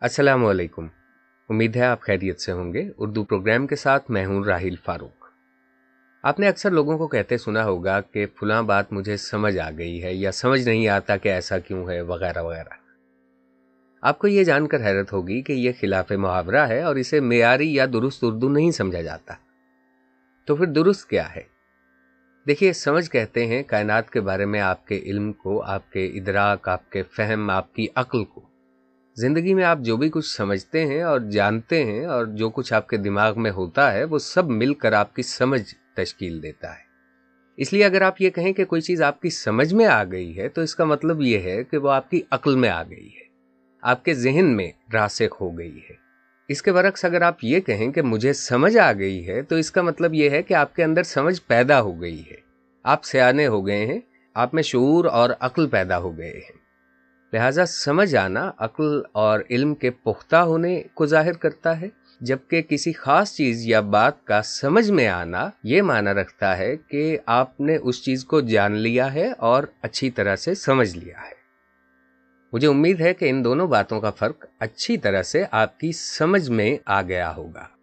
السلام علیکم۔ امید ہے آپ خیریت سے ہوں گے۔ اردو پروگرام کے ساتھ میں ہوں راہیل فاروق۔ آپ نے اکثر لوگوں کو کہتے سنا ہوگا کہ فلاں بات مجھے سمجھ آ گئی ہے یا سمجھ نہیں آتا کہ ایسا کیوں ہے وغیرہ وغیرہ۔ آپ کو یہ جان کر حیرت ہوگی کہ یہ خلاف محاورہ ہے اور اسے معیاری یا درست اردو نہیں سمجھا جاتا۔ تو پھر درست کیا ہے؟ دیکھیے، سمجھ کہتے ہیں کائنات کے بارے میں آپ کے علم کو، آپ کے ادراک، آپ کے فہم، آپ کی عقل کو۔ زندگی میں آپ جو بھی کچھ سمجھتے ہیں اور جانتے ہیں اور جو کچھ آپ کے دماغ میں ہوتا ہے، وہ سب مل کر آپ کی سمجھ تشکیل دیتا ہے۔ اس لیے اگر آپ یہ کہیں کہ کوئی چیز آپ کی سمجھ میں آ گئی ہے، تو اس کا مطلب یہ ہے کہ وہ آپ کی عقل میں آ گئی ہے۔ آپ کے ذہن میں راسک ہو گئی ہے۔ اس کے برعکس اگر آپ یہ کہیں کہ مجھے سمجھ آ گئی ہے، تو اس کا مطلب یہ ہے کہ آپ کے اندر سمجھ پیدا ہو گئی ہے۔ آپ سیانے ہو گئے ہیں، آپ میں شعور اور عقل پیدا ہو گئے ہیں۔ لہٰذا سمجھ آنا عقل اور علم کے پختہ ہونے کو ظاہر کرتا ہے، جبکہ کسی خاص چیز یا بات کا سمجھ میں آنا یہ معنی رکھتا ہے کہ آپ نے اس چیز کو جان لیا ہے اور اچھی طرح سے سمجھ لیا ہے۔ مجھے امید ہے کہ ان دونوں باتوں کا فرق اچھی طرح سے آپ کی سمجھ میں آ گیا ہوگا۔